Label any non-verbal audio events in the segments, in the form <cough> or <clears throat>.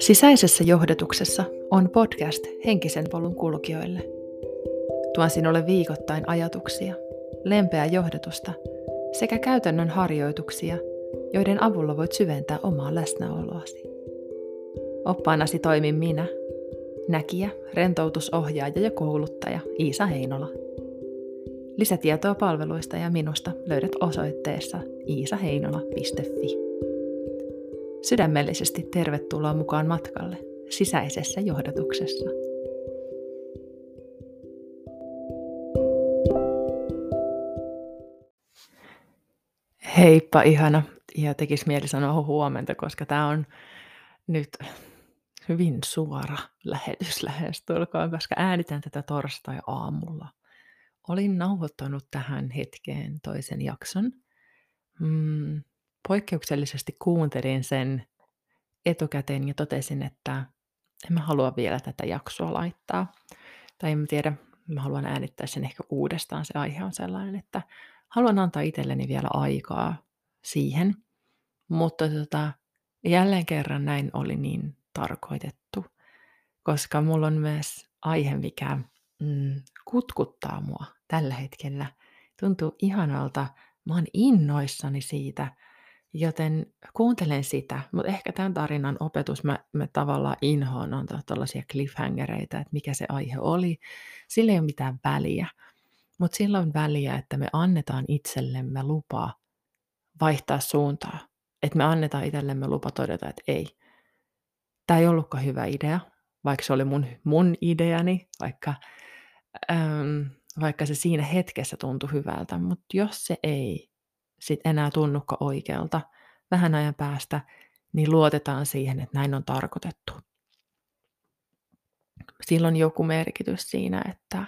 Sisäisessä johdatuksessa on podcast henkisen polun kulkijoille. Tuon sinulle viikoittain ajatuksia, lempeää johdatusta sekä käytännön harjoituksia, joiden avulla voit syventää omaa läsnäoloasi. Oppaanasi toimin minä, näkijä, rentoutusohjaaja ja kouluttaja Iisa Heinola. Lisätietoa palveluista ja minusta löydät osoitteessa iisaheinola.fi. Sydämellisesti tervetuloa mukaan matkalle sisäisessä johdatuksessa. Heippa ihana ja tekisi mieli sanoa huomenta, koska tämä on nyt hyvin suora lähetys lähestulkoon, koska äänitän tätä torstai-aamulla. Olin nauhoittanut tähän hetkeen toisen jakson. Mm, poikkeuksellisesti kuuntelin sen etukäteen ja totesin, että en mä halua vielä tätä jaksoa laittaa. Tai en tiedä, mä haluan äänittää sen ehkä uudestaan. Se aihe on sellainen, että haluan antaa itselleni vielä aikaa siihen. Mutta tota, jälleen kerran näin oli niin tarkoitettu, koska mulla on myös aihe, mikä mm, kutkuttaa mua tällä hetkellä. Tuntuu ihanalta. Mä oon innoissani siitä, Joten kuuntelen sitä, mutta ehkä tämän tarinan opetus mä, mä tavallaan inhoan antaa tällaisia cliffhangereita, että mikä se aihe oli. Sillä ei ole mitään väliä, mutta sillä on väliä, että me annetaan itsellemme lupa vaihtaa suuntaa. Että me annetaan itsellemme lupa todeta, että ei, tämä ei ollutkaan hyvä idea, vaikka se oli mun, mun ideani, vaikka, äm, vaikka se siinä hetkessä tuntui hyvältä, mutta jos se ei sit enää tunnukka oikealta vähän ajan päästä, niin luotetaan siihen, että näin on tarkoitettu. Silloin joku merkitys siinä, että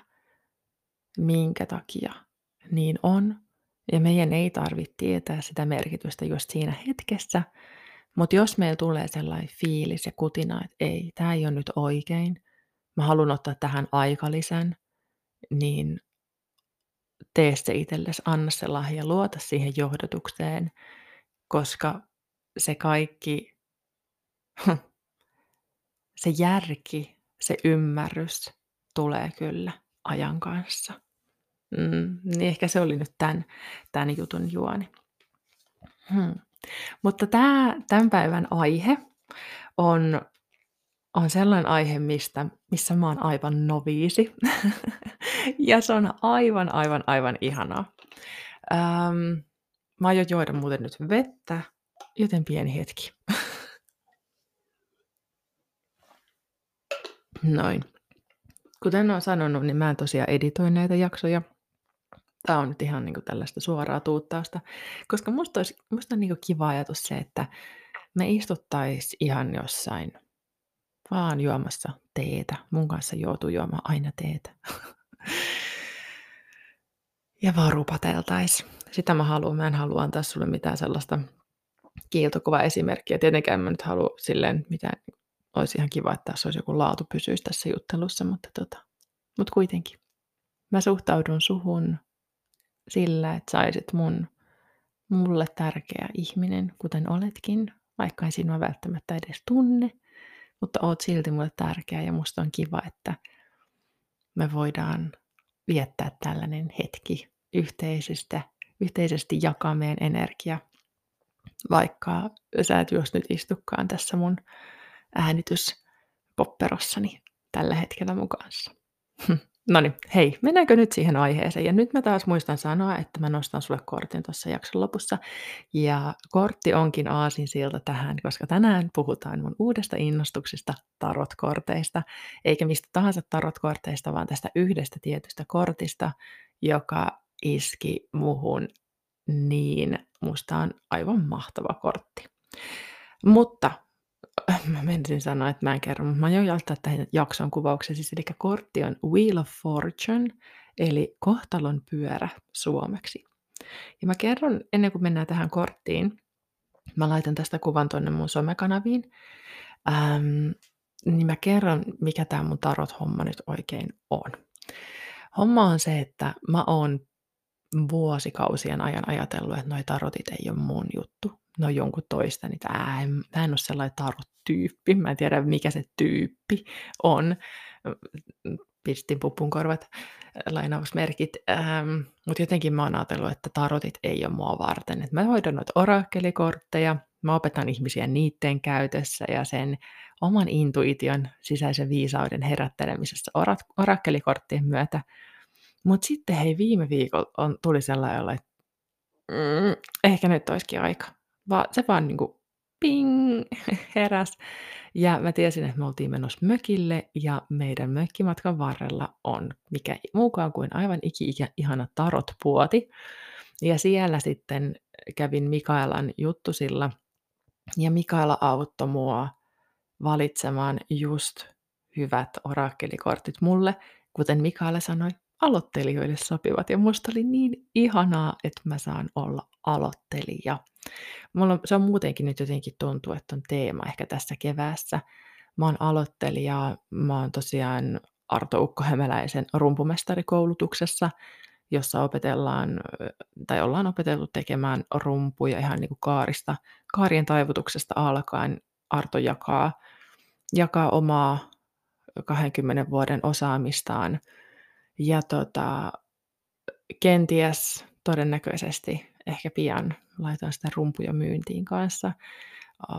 minkä takia niin on. Ja meidän ei tarvitse tietää sitä merkitystä just siinä hetkessä, mutta jos meillä tulee sellainen fiilis ja kutina, että ei, tämä ei ole nyt oikein, mä haluan ottaa tähän aikalisän, niin tee se itsellesi, anna se lahja, luota siihen johdatukseen, koska se kaikki, <laughs> se järki, se ymmärrys tulee kyllä ajan kanssa. Mm, niin ehkä se oli nyt tämän, tämän jutun juoni. Hmm. Mutta tämä, tämän päivän aihe on on sellainen aihe, mistä, missä mä oon aivan noviisi. <laughs> <laughs> ja se on aivan, aivan, aivan ihanaa. Ähm, mä aion juoda muuten nyt vettä, joten pieni hetki. <laughs> Noin. Kuten olen sanonut, niin mä en tosiaan editoi näitä jaksoja. Tämä on nyt ihan niin kuin tällaista suoraa tuuttausta, koska musta, olisi, musta on niin kuin kiva ajatus se, että me istuttaisiin ihan jossain vaan juomassa teetä. Mun kanssa joutuu juomaan aina teetä. <laughs> ja vaan rupateltais. Sitä mä haluan. Mä en halua antaa sulle mitään sellaista kiiltokuvaa esimerkkiä. Tietenkään mä nyt halua silleen, mitä olisi ihan kiva, että tässä olisi joku laatu pysyisi tässä juttelussa, mutta, tota, mutta kuitenkin. Mä suhtaudun suhun sillä, että saisit mun, mulle tärkeä ihminen, kuten oletkin, vaikka en sinua välttämättä edes tunne mutta oot silti mulle tärkeä ja musta on kiva, että me voidaan viettää tällainen hetki yhteisestä, yhteisesti jakaa meidän energia, vaikka sä et just nyt istukaan tässä mun äänityspopperossani tällä hetkellä mun kanssa. <laughs> No niin, hei, mennäänkö nyt siihen aiheeseen? Ja nyt mä taas muistan sanoa, että mä nostan sulle kortin tuossa jakson lopussa. Ja kortti onkin aasin siltä tähän, koska tänään puhutaan mun uudesta innostuksesta tarotkorteista. Eikä mistä tahansa tarotkorteista, vaan tästä yhdestä tietystä kortista, joka iski muhun niin. Musta on aivan mahtava kortti. Mutta <laughs> mä menisin sanoa, että mä en kerro, mutta mä aion jaltaa tähän jakson kuvauksen. Siis, eli kortti on Wheel of Fortune, eli kohtalon pyörä suomeksi. Ja mä kerron, ennen kuin mennään tähän korttiin, mä laitan tästä kuvan tonne mun somekanaviin, ähm, niin mä kerron, mikä tämä mun tarot-homma nyt oikein on. Homma on se, että mä oon vuosikausien ajan ajatellut, että noi tarotit ei ole mun juttu. Ne on jonkun toista, niin tää en, en ole sellainen tarot-tyyppi. Mä en tiedä, mikä se tyyppi on. Pistin pupun korvat lainausmerkit. Ähm, Mutta jotenkin mä oon ajatellut, että tarotit ei ole mua varten. Et mä hoidan noita orakkelikortteja, mä opetan ihmisiä niiden käytössä ja sen oman intuition sisäisen viisauden herättelemisessä orakkelikorttien myötä. Mutta sitten hei, viime viikolla on, tuli sellainen että mm, ehkä nyt olisikin aika. Va, se vaan niinku ping <laughs> heräs. Ja mä tiesin, että me oltiin menossa mökille ja meidän mökkimatkan varrella on mikä muukaan kuin aivan iki-ihana tarot-puoti. Ja siellä sitten kävin Mikaelan juttusilla ja Mikaela auttoi mua valitsemaan just hyvät orakkelikortit mulle, kuten Mikaela sanoi, aloittelijoille sopivat. Ja musta oli niin ihanaa, että mä saan olla aloittelija. Mulla on, se on muutenkin nyt jotenkin tuntuu, että on teema ehkä tässä keväässä. Mä oon aloittelija, mä oon tosiaan Arto Ukko rumpumestarikoulutuksessa, jossa opetellaan, tai ollaan opeteltu tekemään rumpuja ihan niin kuin kaarista, kaarien taivutuksesta alkaen. Arto jakaa, jakaa omaa 20 vuoden osaamistaan ja tota, kenties todennäköisesti ehkä pian laitan sitä rumpuja myyntiin kanssa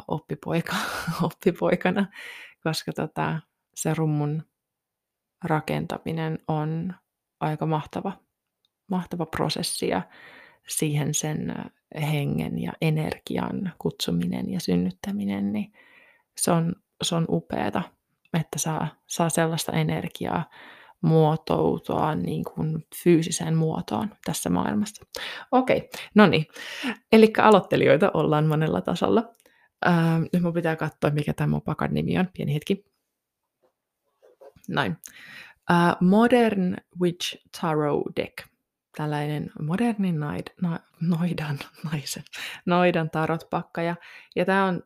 oppipoika, <laughs> oppipoikana, koska tota, se rummun rakentaminen on aika mahtava, mahtava prosessi ja siihen sen hengen ja energian kutsuminen ja synnyttäminen, niin se on, se on upeata, että saa, saa sellaista energiaa, muotoutua niin kuin fyysiseen muotoon tässä maailmassa. Okei, no niin. Eli aloittelijoita ollaan monella tasolla. Ää, nyt mun pitää katsoa, mikä tämä mun pakan nimi on. Pieni hetki. Näin. Ää, Modern Witch Tarot Deck. Tällainen modernin naid, na, noidan, naisen, noidan tarotpakka. Ja, ja tämä on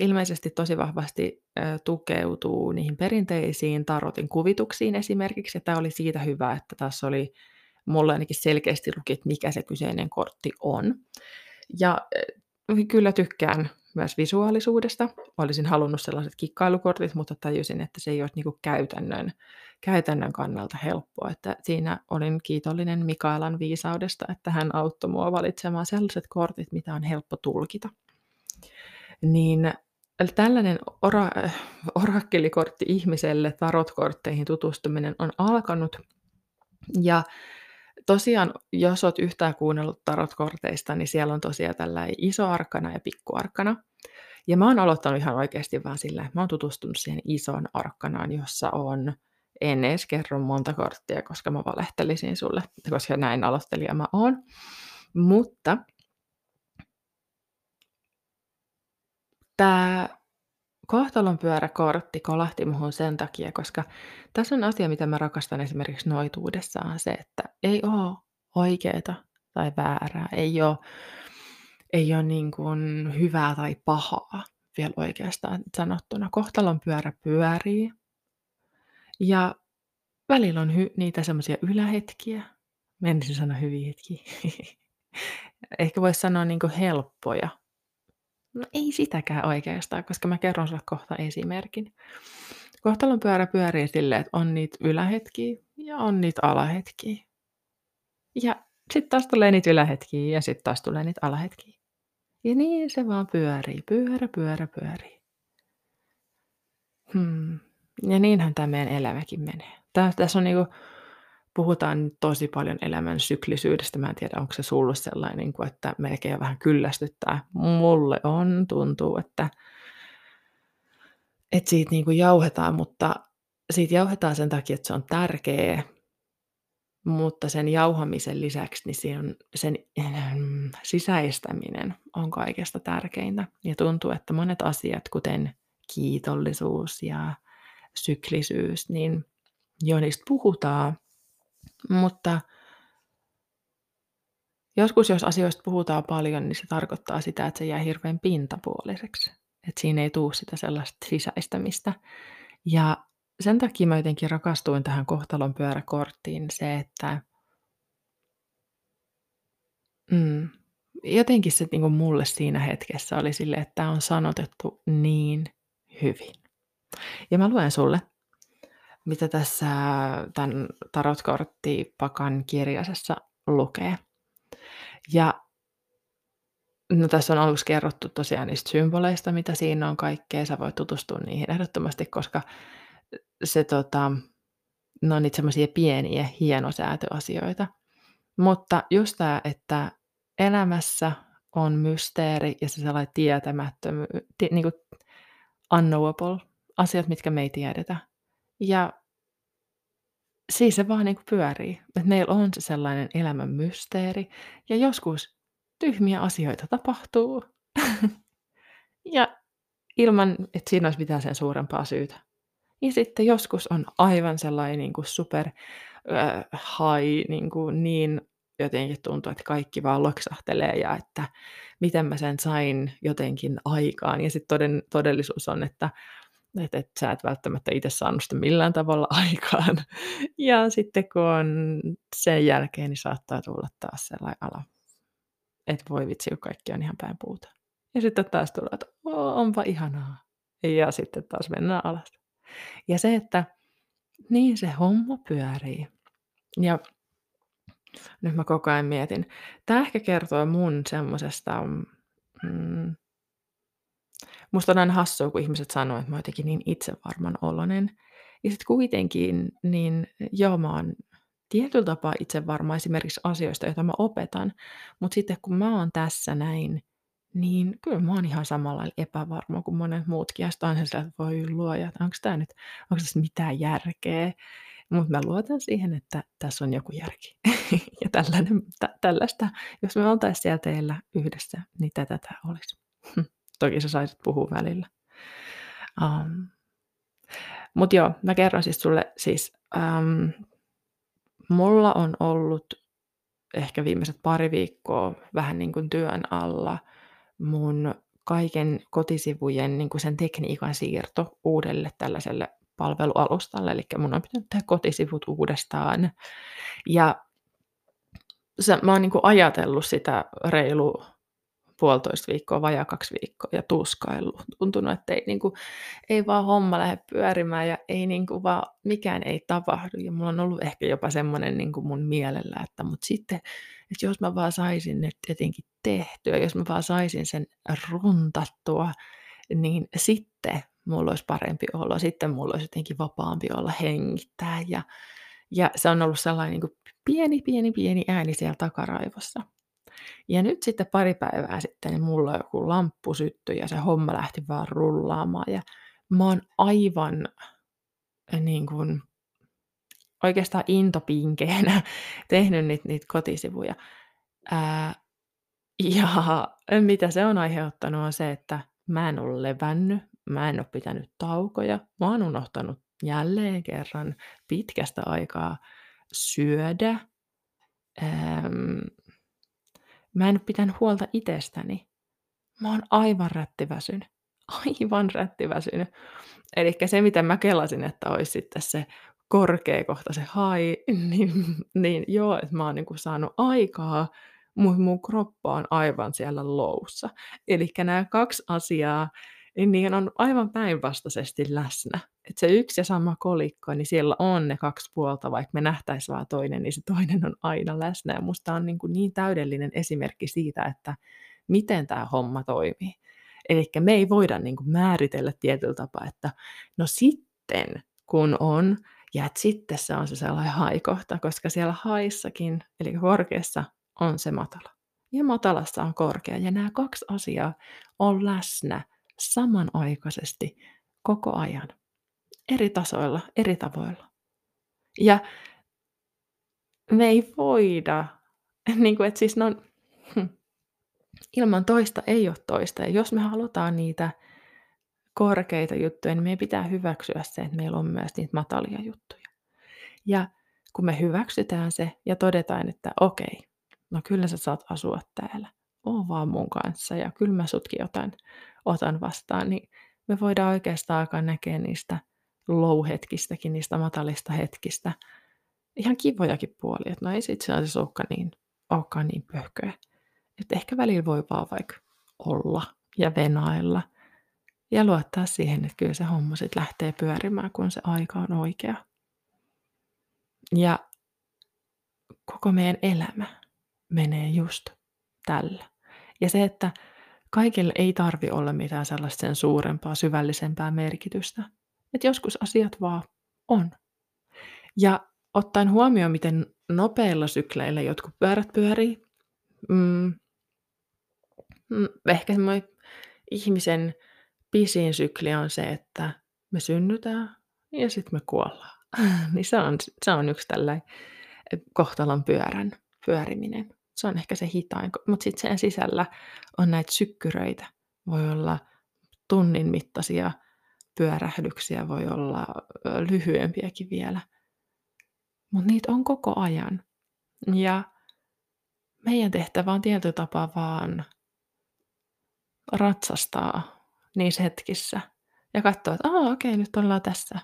ilmeisesti tosi vahvasti tukeutuu niihin perinteisiin tarotin kuvituksiin esimerkiksi. Ja tämä oli siitä hyvä, että tässä oli mulle ainakin selkeästi luki, että mikä se kyseinen kortti on. Ja kyllä tykkään myös visuaalisuudesta. Olisin halunnut sellaiset kikkailukortit, mutta tajusin, että se ei ole niin käytännön, käytännön kannalta helppoa. Että siinä olin kiitollinen Mikaelan viisaudesta, että hän auttoi mua valitsemaan sellaiset kortit, mitä on helppo tulkita niin tällainen ora, orakkelikortti ihmiselle, tarotkortteihin tutustuminen on alkanut. Ja tosiaan, jos olet yhtään kuunnellut tarotkorteista, niin siellä on tosiaan tällainen iso arkana ja pikku arkana. Ja mä oon aloittanut ihan oikeasti vaan sillä, että mä oon tutustunut siihen ison arkkanaan, jossa on, en edes kerro monta korttia, koska mä valehtelisin sulle, koska näin aloittelija mä oon. Mutta tämä kohtalonpyöräkortti kolahti muhun sen takia, koska tässä on asia, mitä mä rakastan esimerkiksi noituudessaan, se, että ei ole oikeaa tai väärää, ei ole, ei ole niin kuin hyvää tai pahaa vielä oikeastaan sanottuna. Kohtalon pyörä pyörii ja välillä on hy- niitä semmoisia ylähetkiä, menisin sanoa hyviä hetkiä. <laughs> Ehkä voisi sanoa niin helppoja No ei sitäkään oikeastaan, koska mä kerron sulle kohta esimerkin. Kohtalon pyörä pyörii silleen, että on niitä ylähetkiä ja on niitä alahetkiä. Ja sitten taas tulee niitä ylähetkiä ja sitten taas tulee niitä alahetkiä. Ja niin se vaan pyörii, pyörä, pyörä, pyörii. Hmm. Ja niinhän tämä meidän elämäkin menee. Tässä on niinku puhutaan tosi paljon elämän syklisyydestä. Mä en tiedä, onko se sulle sellainen, niin että melkein vähän kyllästyttää. Mulle on, tuntuu, että, että siitä niin kuin jauhetaan, mutta siitä jauhetaan sen takia, että se on tärkeä, mutta sen jauhamisen lisäksi niin se on, sen <clears throat> sisäistäminen on kaikesta tärkeintä. Ja tuntuu, että monet asiat, kuten kiitollisuus ja syklisyys, niin jo niistä puhutaan, mutta joskus, jos asioista puhutaan paljon, niin se tarkoittaa sitä, että se jää hirveän pintapuoliseksi. Että siinä ei tule sitä sellaista sisäistämistä. Ja sen takia mä jotenkin rakastuin tähän kohtalon pyöräkorttiin se, että Mm. Jotenkin se niin kuin mulle siinä hetkessä oli silleen, että tämä on sanotettu niin hyvin. Ja mä luen sulle, mitä tässä tämän tarotkorttipakan kirjasessa lukee. Ja no tässä on aluksi kerrottu tosiaan niistä symboleista, mitä siinä on kaikkea. Sä voit tutustua niihin ehdottomasti, koska se tota, ne on niitä semmoisia pieniä hienosäätöasioita. Mutta just tämä, että elämässä on mysteeri ja se sellainen tietämättömyys, niin kuin unknowable, asiat, mitkä me ei tiedetä. Ja siis se vaan niin kuin pyörii. Että meillä on se sellainen elämän mysteeri ja joskus tyhmiä asioita tapahtuu. <laughs> ja ilman, että siinä olisi mitään sen suurempaa syytä. Ja sitten joskus on aivan sellainen niin kuin super äh, high, niin, kuin niin jotenkin tuntuu, että kaikki vaan loksahtelee ja että miten mä sen sain jotenkin aikaan. Ja sitten toden, todellisuus on, että, että, että sä et välttämättä itse saanut sitä millään tavalla <laughs> aikaan. Ja sitten kun on sen jälkeen, niin saattaa tulla taas sellainen ala, että voi vitsi, kun kaikki on ihan päin puuta. Ja sitten taas tulee, että onpa ihanaa. Ja sitten taas mennään alas. Ja se, että niin se homma pyörii. Ja nyt mä koko ajan mietin. Tämä ehkä kertoo mun semmosesta, mm, musta on aina hassua, kun ihmiset sanoo, että mä oon jotenkin niin itsevarman oloinen. Ja sitten kuitenkin, niin joo, mä oon tietyllä tapaa itsevarma esimerkiksi asioista, joita mä opetan, mutta sitten kun mä oon tässä näin, niin kyllä mä oon ihan samalla epävarma kuin monet muutkin. Ja sitten on se, että voi luoja, että onko tämä nyt, onko tässä mitään järkeä. Mutta mä luotan siihen, että tässä on joku järki. <laughs> ja tällainen, tä, tällaista, jos me oltaisiin siellä teillä yhdessä, niin tätä tämä olisi. <laughs> Toki sä saisit puhua välillä. Um, Mutta joo, mä kerron siis sulle, siis um, mulla on ollut ehkä viimeiset pari viikkoa vähän niin kuin työn alla mun kaiken kotisivujen niin kuin sen tekniikan siirto uudelle tällaiselle palvelualustalle, eli mun on pitänyt tehdä kotisivut uudestaan. Ja se, mä oon niin kuin ajatellut sitä reilu puolitoista viikkoa, vajaa kaksi viikkoa ja tuskaillut. Tuntunut, että ei, niin kuin, ei vaan homma lähde pyörimään ja ei niin kuin vaan, mikään ei tapahdu. Ja mulla on ollut ehkä jopa semmoinen niin kuin mun mielellä, että mutta sitten, että jos mä vaan saisin ne jotenkin tehtyä, jos mä vaan saisin sen runtattua, niin sitten mulla olisi parempi olo, sitten mulla olisi jotenkin vapaampi olla hengittää. Ja, ja se on ollut sellainen niin kuin pieni, pieni, pieni ääni siellä takaraivossa. Ja nyt sitten pari päivää sitten niin mulla joku lamppu syttyi ja se homma lähti vaan rullaamaan. Ja mä oon aivan niin kuin, oikeastaan intopinkeenä <laughs> tehnyt niitä, niitä kotisivuja. Ää, ja <laughs> mitä se on aiheuttanut on se, että mä en ole levännyt, mä en ole pitänyt taukoja, mä oon unohtanut jälleen kerran pitkästä aikaa syödä. Ähm, mä en pitänyt huolta itsestäni. Mä oon aivan rättiväsynyt. <laughs> Aivan rättiväsynyt. Eli se, mitä mä kelasin, että olisi sitten se korkea kohta, se hai, <laughs> niin, niin joo, että mä oon niin saanut aikaa, mutta mun kroppa on aivan siellä loussa. Eli nämä kaksi asiaa, niin on aivan päinvastaisesti läsnä. Että se yksi ja sama kolikko, niin siellä on ne kaksi puolta, vaikka me nähtäisiin vaan toinen, niin se toinen on aina läsnä. Ja musta on niin, kuin niin täydellinen esimerkki siitä, että miten tämä homma toimii. Eli me ei voida niin kuin määritellä tietyllä tapaa, että no sitten kun on, ja että sitten se on se sellainen haikohta, koska siellä haissakin, eli korkeassa, on se matala. Ja matalassa on korkea. Ja nämä kaksi asiaa on läsnä samanaikaisesti koko ajan. Eri tasoilla, eri tavoilla. Ja me ei voida, <laughs> niin kuin, että siis no, hm, ilman toista ei ole toista. Ja jos me halutaan niitä korkeita juttuja, niin meidän pitää hyväksyä se, että meillä on myös niitä matalia juttuja. Ja kun me hyväksytään se ja todetaan, että okei, no kyllä sä saat asua täällä, oo vaan mun kanssa ja kyllä mä sutkin otan otan vastaan, niin me voidaan oikeastaan alkaa näkeä niistä low-hetkistäkin, niistä matalista hetkistä, ihan kivojakin puolia, että no ei se itse olekaan niin, olekaan niin pöhköä. Että ehkä välillä voi vaan vaikka olla ja venailla ja luottaa siihen, että kyllä se homma sitten lähtee pyörimään, kun se aika on oikea. Ja koko meidän elämä menee just tällä. Ja se, että kaikille ei tarvi olla mitään sellaista sen suurempaa, syvällisempää merkitystä. Että joskus asiat vaan on. Ja ottaen huomioon, miten nopeilla sykleillä jotkut pyörät pyörii, mm, mm, ehkä semmoinen ihmisen pisin sykli on se, että me synnytään ja sitten me kuollaan. <laughs> niin se on, se on yksi tällainen kohtalon pyörän pyöriminen. Se on ehkä se hitain, mutta sitten sen sisällä on näitä sykkyröitä. Voi olla tunnin mittaisia pyörähdyksiä, voi olla lyhyempiäkin vielä. Mutta niitä on koko ajan. Ja meidän tehtävä on tietyllä tapaa vaan ratsastaa niissä hetkissä ja katsoa, että okei, okay, nyt ollaan tässä.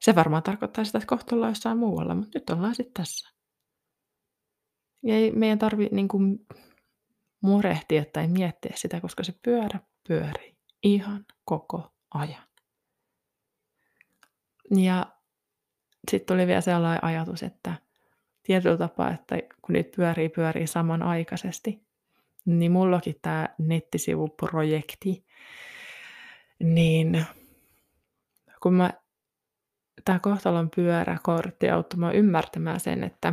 Se varmaan tarkoittaa sitä, että kohta ollaan jossain muualla, mutta nyt ollaan sitten tässä. Ei meidän tarvi niin kuin, murehtia tai miettiä sitä, koska se pyörä pyörii ihan koko ajan. Ja sitten tuli vielä sellainen ajatus, että tietyllä tapaa, että kun niitä pyörii, pyörii samanaikaisesti, niin mullakin tämä nettisivuprojekti, niin kun mä, tämä kohtalon pyöräkortti ymmärtämään sen, että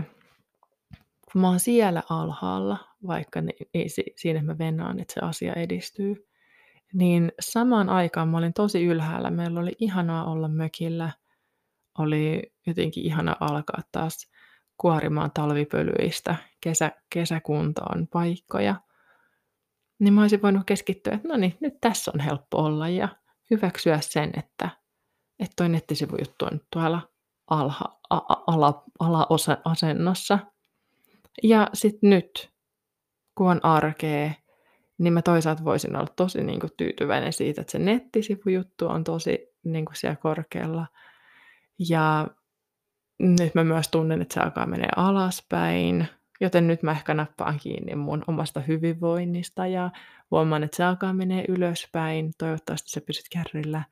kun mä oon siellä alhaalla, vaikka niin, siinä mä venaan, että se asia edistyy, niin samaan aikaan mä olin tosi ylhäällä. Meillä oli ihanaa olla mökillä. Oli jotenkin ihana alkaa taas kuorimaan talvipölyistä kesä, kesäkuntoon paikkoja. Niin mä olisin voinut keskittyä, että no niin, nyt tässä on helppo olla ja hyväksyä sen, että, että toi nettisivujuttu on tuolla alha, a, ala, ala-asennossa. Ja sitten nyt, kun on arkea, niin mä toisaalta voisin olla tosi niin kuin, tyytyväinen siitä, että se nettisivujuttu on tosi niin kuin, siellä korkealla. Ja nyt mä myös tunnen, että se alkaa menee alaspäin, joten nyt mä ehkä nappaan kiinni mun omasta hyvinvoinnista ja huomaan, että se alkaa menee ylöspäin. Toivottavasti se pysyt kärrillä.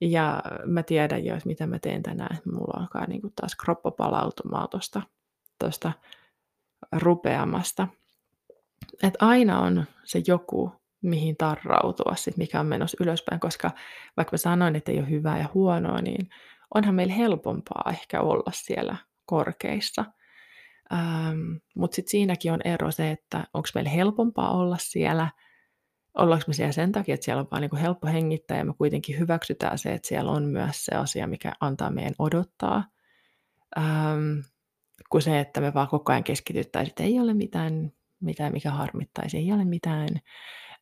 Ja mä tiedän jo, että mitä mä teen tänään. Mulla alkaa niin kuin taas kroppa palautumaan tuosta tosta rupeamasta. Että aina on se joku, mihin tarrautua, sit mikä on menossa ylöspäin, koska vaikka mä sanoin, että ei ole hyvää ja huonoa, niin onhan meillä helpompaa ehkä olla siellä korkeissa. Ähm, Mutta sitten siinäkin on ero se, että onko meillä helpompaa olla siellä, ollaanko me siellä sen takia, että siellä on vaan niinku helppo hengittää ja me kuitenkin hyväksytään se, että siellä on myös se asia, mikä antaa meidän odottaa. Ähm, kuin se, että me vaan koko ajan keskityttäisiin, että ei ole mitään, mitään mikä harmittaisi, ei ole mitään,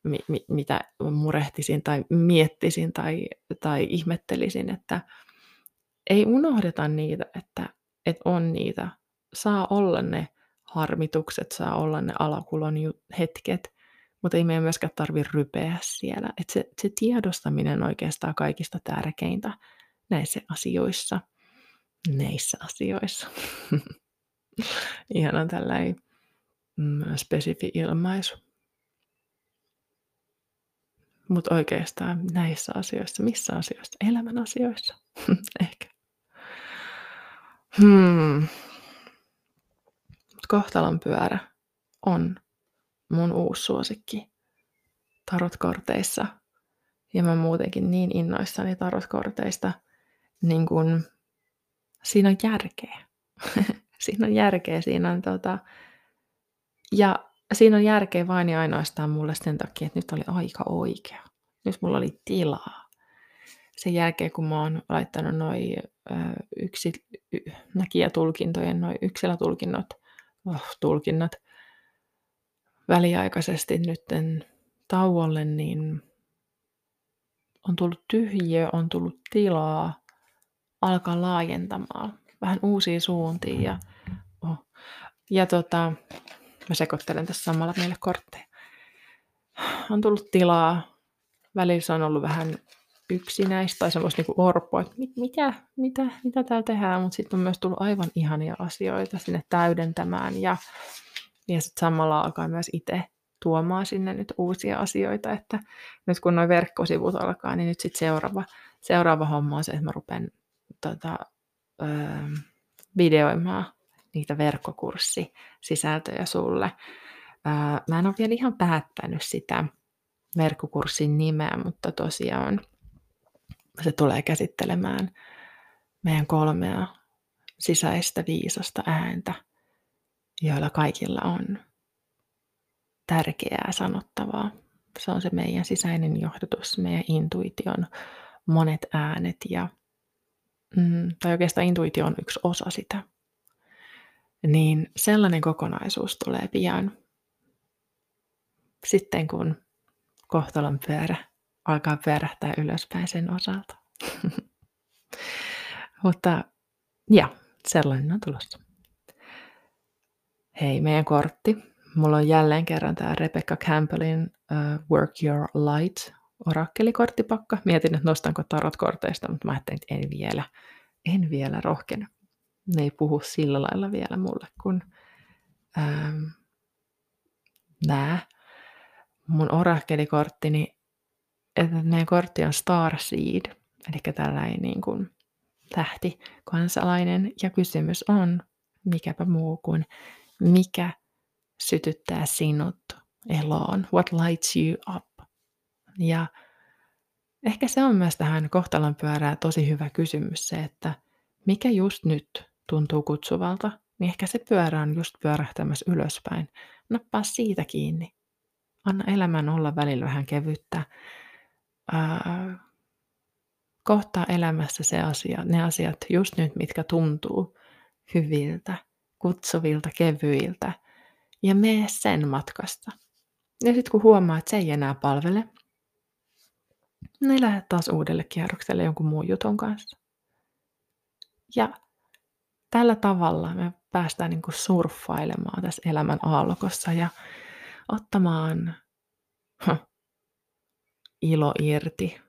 mi, mi, mitä murehtisin tai miettisin tai, tai ihmettelisin, että ei unohdeta niitä, että, että on niitä. Saa olla ne harmitukset, saa olla ne alakulon hetket, mutta ei meidän myöskään tarvitse rypeä siellä. Että se, se tiedostaminen on oikeastaan kaikista tärkeintä näissä asioissa. Näissä asioissa. <laughs> Ihan tällainen mm, spesifi ilmaisu. Mutta oikeastaan näissä asioissa, missä asioissa? Elämän asioissa. <laughs> Ehkä. Hmm. Kohtalon pyörä on mun uusi suosikki tarotkorteissa. Ja mä muutenkin niin innoissani tarotkorteista, niin kun siinä on järkeä. <laughs> siinä on järkeä, siinä on tota, ja siinä on järkeä vain ja ainoastaan mulle sen takia, että nyt oli aika oikea. Nyt mulla oli tilaa. Sen jälkeen, kun mä oon laittanut noin yksi, näkijätulkintojen, noin yksilötulkinnot, oh, tulkinnot väliaikaisesti nytten tauolle, niin on tullut tyhjiö, on tullut tilaa alkaa laajentamaan vähän uusia suuntia. Ja, oh. ja tota, mä sekoittelen tässä samalla meille kortteja. On tullut tilaa. Välillä se on ollut vähän yksinäistä tai semmoista niin orpoa, että mit, mitä, mitä, mitä täällä tehdään, mutta sitten on myös tullut aivan ihania asioita sinne täydentämään ja, ja sitten samalla alkaa myös itse tuomaan sinne nyt uusia asioita, että nyt kun nuo verkkosivut alkaa, niin nyt sitten seuraava, seuraava homma on se, että mä rupean tota, öö, videoimaan niitä verkkokurssisisältöjä sulle. Öö, mä en ole vielä ihan päättänyt sitä verkkokurssin nimeä, mutta tosiaan se tulee käsittelemään meidän kolmea sisäistä viisasta ääntä, joilla kaikilla on tärkeää sanottavaa. Se on se meidän sisäinen johdatus, meidän intuition monet äänet ja mm, tai oikeastaan intuitio on yksi osa sitä. Niin sellainen kokonaisuus tulee pian. Sitten kun kohtalon pyörä alkaa pyörähtää ylöspäin sen osalta. <laughs> Mutta ja, sellainen on tulossa. Hei, meidän kortti. Mulla on jälleen kerran tämä Rebecca Campbellin uh, Work Your Light orakkelikorttipakka. Mietin, että nostanko tarotkorteista, mutta mä ajattelin, että en vielä, en vielä rohkene. Ne ei puhu sillä lailla vielä mulle kuin ähm, nämä. Mun orakkelikorttini, että meidän kortti on Starseed, eli tällainen niin kuin tähti kansalainen. Ja kysymys on, mikäpä muu kuin, mikä sytyttää sinut eloon? What lights you up? Ja ehkä se on myös tähän kohtalonpyörää tosi hyvä kysymys se, että mikä just nyt tuntuu kutsuvalta, niin ehkä se pyörä on just pyörähtämässä ylöspäin. Nappaa siitä kiinni. Anna elämän olla välillä vähän kevyttä. Ää, kohtaa elämässä se asia, ne asiat just nyt, mitkä tuntuu hyviltä, kutsuvilta, kevyiltä. Ja mene sen matkasta. Ja sitten kun huomaa, että se ei enää palvele, niin lähdet taas uudelle kierrokselle jonkun muun jutun kanssa. Ja tällä tavalla me päästään niin kuin surffailemaan tässä elämän aallokossa ja ottamaan huh, ilo irti.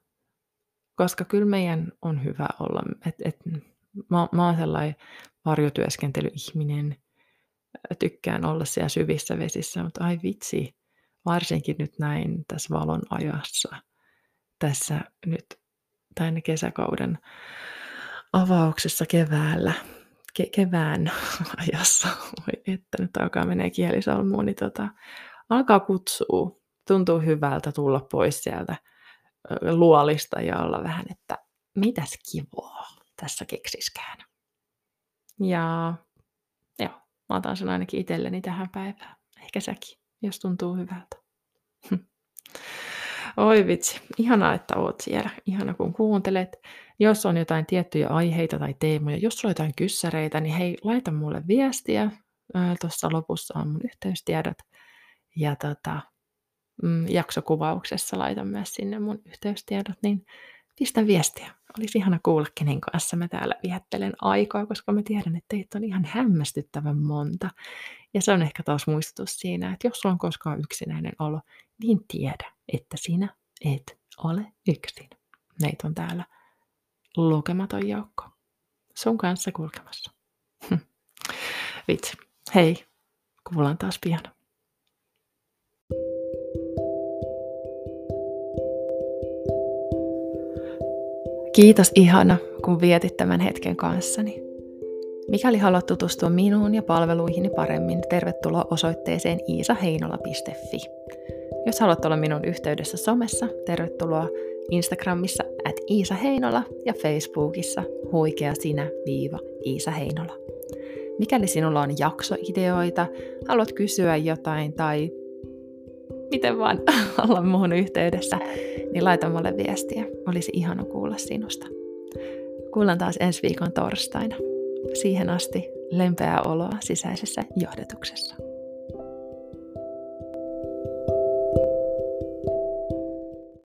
Koska kyllä meidän on hyvä olla, että et, mä, mä oon sellainen varjotyöskentelyihminen, tykkään olla siellä syvissä vesissä, mutta ai vitsi, varsinkin nyt näin tässä valon ajassa, tässä nyt tänne kesäkauden avauksessa keväällä, ke- kevään <laughs> ajassa, voi että nyt alkaa menee kielisalmuun, niin tota, alkaa kutsua, tuntuu hyvältä tulla pois sieltä luolista ja olla vähän, että mitäs kivoa tässä keksiskään. Ja joo, mä otan sen ainakin itselleni tähän päivään. Ehkä säkin, jos tuntuu hyvältä. <laughs> Oi vitsi, ihanaa, että oot siellä. Ihana, kun kuuntelet. Jos on jotain tiettyjä aiheita tai teemoja, jos sulla on jotain kyssäreitä, niin hei, laita mulle viestiä. Tuossa lopussa on mun yhteystiedot. Ja tota, mm, jaksokuvauksessa laitan myös sinne mun yhteystiedot, niin pistä viestiä. Olisi ihana kuulla, kenen kanssa mä täällä viettelen aikaa, koska mä tiedän, että teitä on ihan hämmästyttävän monta. Ja se on ehkä taas muistutus siinä, että jos sulla on koskaan yksinäinen olo, niin tiedä, että sinä et ole yksin. Meitä on täällä lukematon joukko sun kanssa kulkemassa. Vitsi. Hei, kuullaan taas pian. Kiitos ihana, kun vietit tämän hetken kanssani. Mikäli haluat tutustua minuun ja palveluihini paremmin, tervetuloa osoitteeseen iisaheinola.fi. Jos haluat olla minun yhteydessä somessa, tervetuloa Instagramissa at Iisa Heinola ja Facebookissa huikea sinä viiva Iisa Heinola. Mikäli sinulla on jaksoideoita, haluat kysyä jotain tai miten vaan <laughs> olla muun yhteydessä, niin laita mulle viestiä. Olisi ihana kuulla sinusta. Kuullaan taas ensi viikon torstaina. Siihen asti lempeää oloa sisäisessä johdatuksessa.